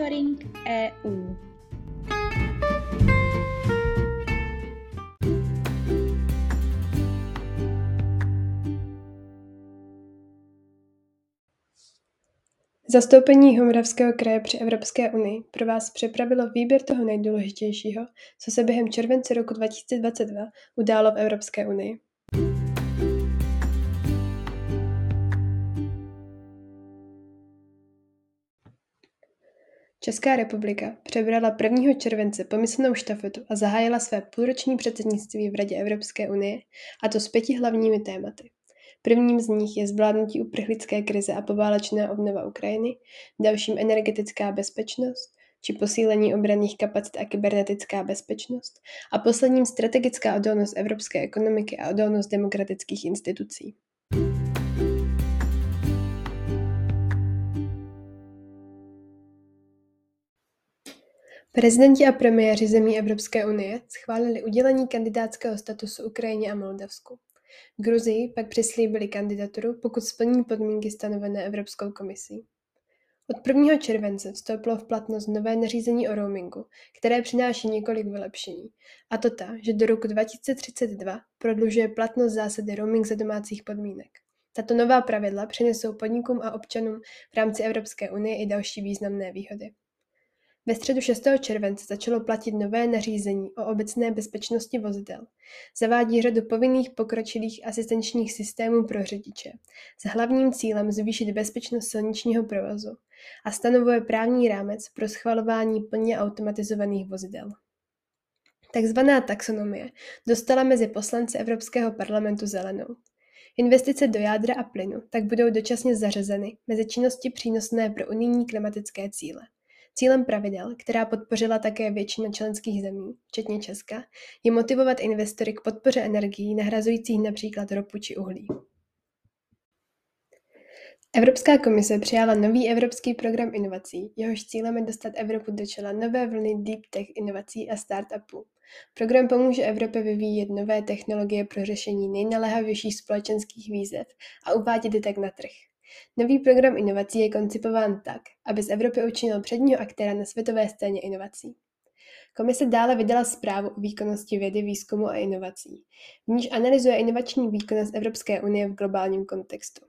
Monitoring EU. Zastoupení Jihomoravského kraje při Evropské unii pro vás připravilo výběr toho nejdůležitějšího, co se během července roku 2022 událo v Evropské unii. Česká republika přebrala 1. července pomyslnou štafetu a zahájila své půlroční předsednictví v Radě Evropské unie, a to s pěti hlavními tématy. Prvním z nich je zvládnutí uprchlické krize a poválečná obnova Ukrajiny, dalším energetická bezpečnost, či posílení obranných kapacit a kybernetická bezpečnost a posledním strategická odolnost evropské ekonomiky a odolnost demokratických institucí. Prezidenti a premiéři zemí Evropské unie schválili udělení kandidátského statusu Ukrajině a Moldavsku. Gruzii pak přislíbili kandidaturu, pokud splní podmínky stanovené Evropskou komisí. Od 1. července vstoupilo v platnost nové nařízení o roamingu, které přináší několik vylepšení. A to ta, že do roku 2032 prodlužuje platnost zásady roaming za domácích podmínek. Tato nová pravidla přinesou podnikům a občanům v rámci Evropské unie i další významné výhody. Ve středu 6. července začalo platit nové nařízení o obecné bezpečnosti vozidel. Zavádí řadu povinných pokročilých asistenčních systémů pro řidiče s hlavním cílem zvýšit bezpečnost silničního provozu a stanovuje právní rámec pro schvalování plně automatizovaných vozidel. Takzvaná taxonomie dostala mezi poslance Evropského parlamentu zelenou. Investice do jádra a plynu tak budou dočasně zařazeny mezi činnosti přínosné pro unijní klimatické cíle. Cílem pravidel, která podpořila také většina členských zemí, včetně Česka, je motivovat investory k podpoře energií nahrazujících například ropu či uhlí. Evropská komise přijala nový evropský program inovací, jehož cílem je dostat Evropu do čela nové vlny deep tech inovací a startupů. Program pomůže Evropě vyvíjet nové technologie pro řešení nejnaléhavějších společenských výzev a uvádět je tak na trh. Nový program inovací je koncipován tak, aby z Evropy učinil předního aktéra na světové scéně inovací. Komise dále vydala zprávu o výkonnosti vědy, výzkumu a inovací, v níž analyzuje inovační výkonnost Evropské unie v globálním kontextu.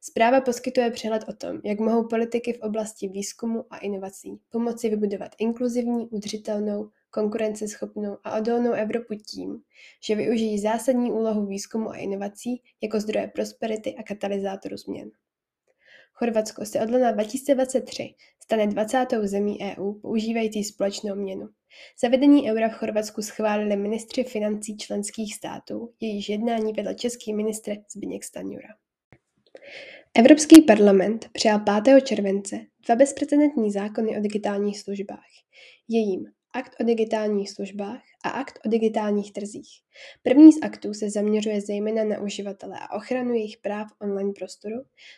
Zpráva poskytuje přehled o tom, jak mohou politiky v oblasti výzkumu a inovací pomoci vybudovat inkluzivní, udržitelnou, konkurenceschopnou a odolnou Evropu tím, že využijí zásadní úlohu výzkumu a inovací jako zdroje prosperity a katalyzátoru změn. Chorvatsko se od ledna 2023 stane 20. zemí EU používající společnou měnu. Zavedení eura v Chorvatsku schválili ministři financí členských států, jejíž jednání vedl český ministr Zbigněk Stanjura. Evropský parlament přijal 5. července dva bezprecedentní zákony o digitálních službách. Je jím akt o digitálních službách a akt o digitálních trzích. První z aktů se zaměřuje zejména na uživatele a ochranu jejich práv online prostoru,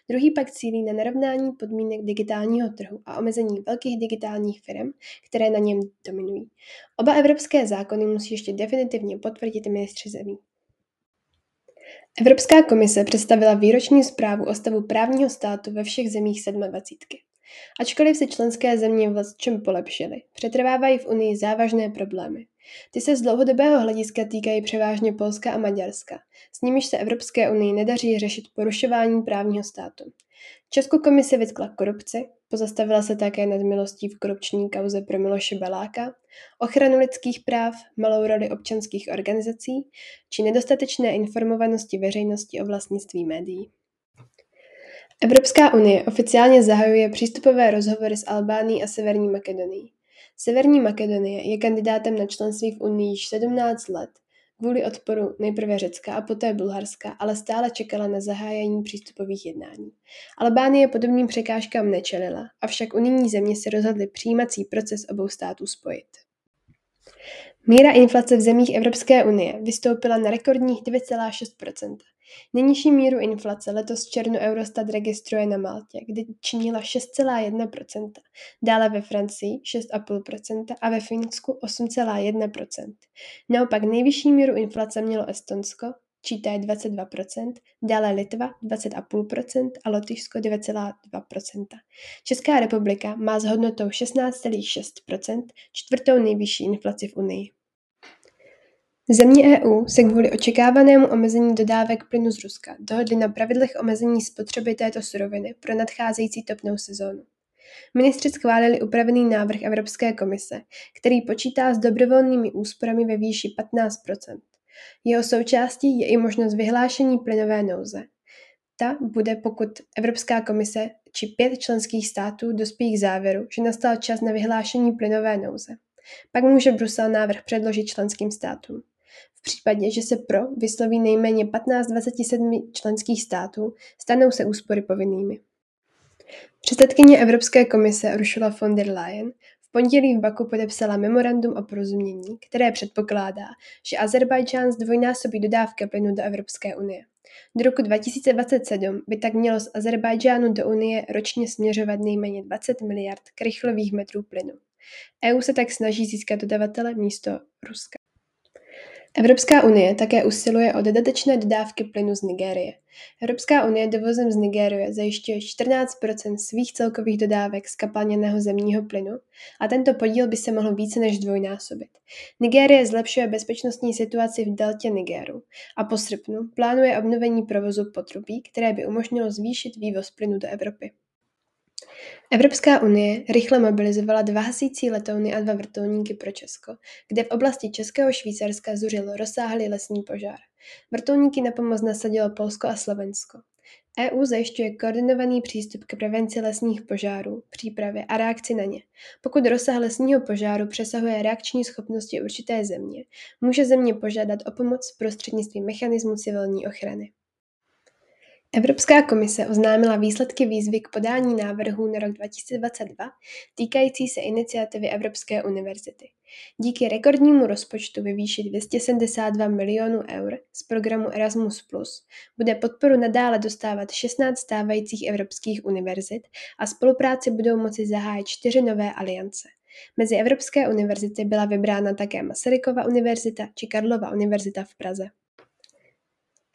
druhý pak cílí na narovnání podmínek digitálního trhu a omezení velkých digitálních firm, které na něm dominují. Oba evropské zákony musí ještě definitivně potvrdit ministři zemí. Evropská komise představila výroční zprávu o stavu právního státu ve všech zemích 27. Ačkoliv se členské země v čem polepšily, přetrvávají v Unii závažné problémy. Ty se z dlouhodobého hlediska týkají převážně Polska a Maďarska, s nimiž se Evropské unii nedaří řešit porušování právního státu. Českou komisi vytkla korupci, pozastavila se také nad milostí v korupční kauze pro Miloše Baláka, ochranu lidských práv, malou roli občanských organizací či nedostatečné informovanosti veřejnosti o vlastnictví médií. Evropská unie oficiálně zahajuje přístupové rozhovory s Albánií a Severní Makedonií. Severní Makedonie je kandidátem na členství v Unii již 17 let, kvůli odporu nejprve Řecka a poté Bulharska, ale stále čekala na zahájení přístupových jednání. Albánie podobným překážkám nečelila, avšak unijní země se rozhodly přijímací proces obou států spojit. Míra inflace v zemích Evropské unie vystoupila na rekordních 2,6% Nejnižší míru inflace letos v červnu Eurostat registruje na Maltě, kde činila 6,1% dále ve Francii 6,5% a ve Finsku 8,1% Naopak nejvyšší míru inflace mělo Estonsko čítá 22%, dále Litva 20,5% a Lotyšsko 9,2%. Česká republika má s hodnotou 16,6% čtvrtou nejvyšší inflaci v Unii. Země EU se kvůli očekávanému omezení dodávek plynu z Ruska dohodly na pravidlech omezení spotřeby této suroviny pro nadcházející topnou sezónu. Ministři schválili upravený návrh Evropské komise, který počítá s dobrovolnými úsporami ve výši 15 Jeho součástí je i možnost vyhlášení plynové nouze. Ta bude, pokud Evropská komise či pět členských států dospějí k závěru, že nastal čas na vyhlášení plynové nouze. Pak může Brusel návrh předložit členským státům. V případě, že se pro vysloví nejméně 15 27 členských států, stanou se úspory povinnými. Předsedkyně Evropské komise Ursula von der Leyen pondělí v Baku podepsala memorandum o porozumění, které předpokládá, že Azerbajdžán zdvojnásobí dodávky plynu do Evropské unie. Do roku 2027 by tak mělo z Azerbajdžánu do Unie ročně směřovat nejméně 20 miliard krychlových metrů plynu. EU se tak snaží získat dodavatele místo Ruska. Evropská unie také usiluje o dodatečné dodávky plynu z Nigérie. Evropská unie dovozem z Nigérie zajišťuje 14 svých celkových dodávek skapalněného zemního plynu a tento podíl by se mohl více než dvojnásobit. Nigérie zlepšuje bezpečnostní situaci v deltě Nigeru a po srpnu plánuje obnovení provozu potrubí, které by umožnilo zvýšit vývoz plynu do Evropy. Evropská unie rychle mobilizovala dva hasící letouny a dva vrtulníky pro Česko, kde v oblasti Českého Švýcarska zuřil rozsáhlý lesní požár. Vrtulníky na pomoc nasadilo Polsko a Slovensko. EU zajišťuje koordinovaný přístup k prevenci lesních požárů, přípravě a reakci na ně. Pokud rozsah lesního požáru přesahuje reakční schopnosti určité země, může země požádat o pomoc prostřednictvím mechanismu civilní ochrany. Evropská komise oznámila výsledky výzvy k podání návrhů na rok 2022 týkající se iniciativy Evropské univerzity. Díky rekordnímu rozpočtu ve výši 272 milionů eur z programu Erasmus bude podporu nadále dostávat 16 stávajících evropských univerzit a spolupráci budou moci zahájit čtyři nové aliance. Mezi evropské univerzity byla vybrána také Masarykova univerzita či Karlova univerzita v Praze.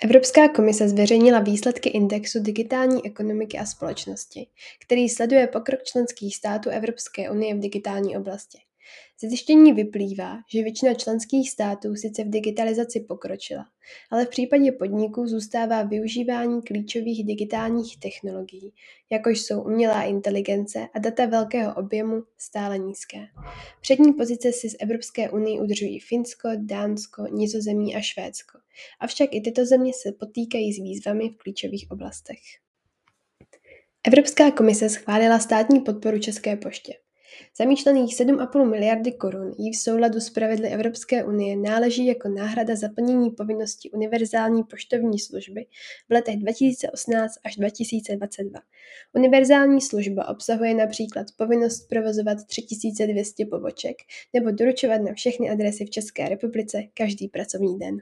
Evropská komise zveřejnila výsledky indexu digitální ekonomiky a společnosti, který sleduje pokrok členských států Evropské unie v digitální oblasti. Ze zjištění vyplývá, že většina členských států sice v digitalizaci pokročila, ale v případě podniků zůstává využívání klíčových digitálních technologií, jakož jsou umělá inteligence a data velkého objemu, stále nízké. Přední pozice si z Evropské unii udržují Finsko, Dánsko, Nizozemí a Švédsko. Avšak i tyto země se potýkají s výzvami v klíčových oblastech. Evropská komise schválila státní podporu České poště. Zamýšlených 7,5 miliardy korun jí v souladu s pravidly Evropské unie náleží jako náhrada za plnění povinnosti univerzální poštovní služby v letech 2018 až 2022. Univerzální služba obsahuje například povinnost provozovat 3200 poboček nebo doručovat na všechny adresy v České republice každý pracovní den.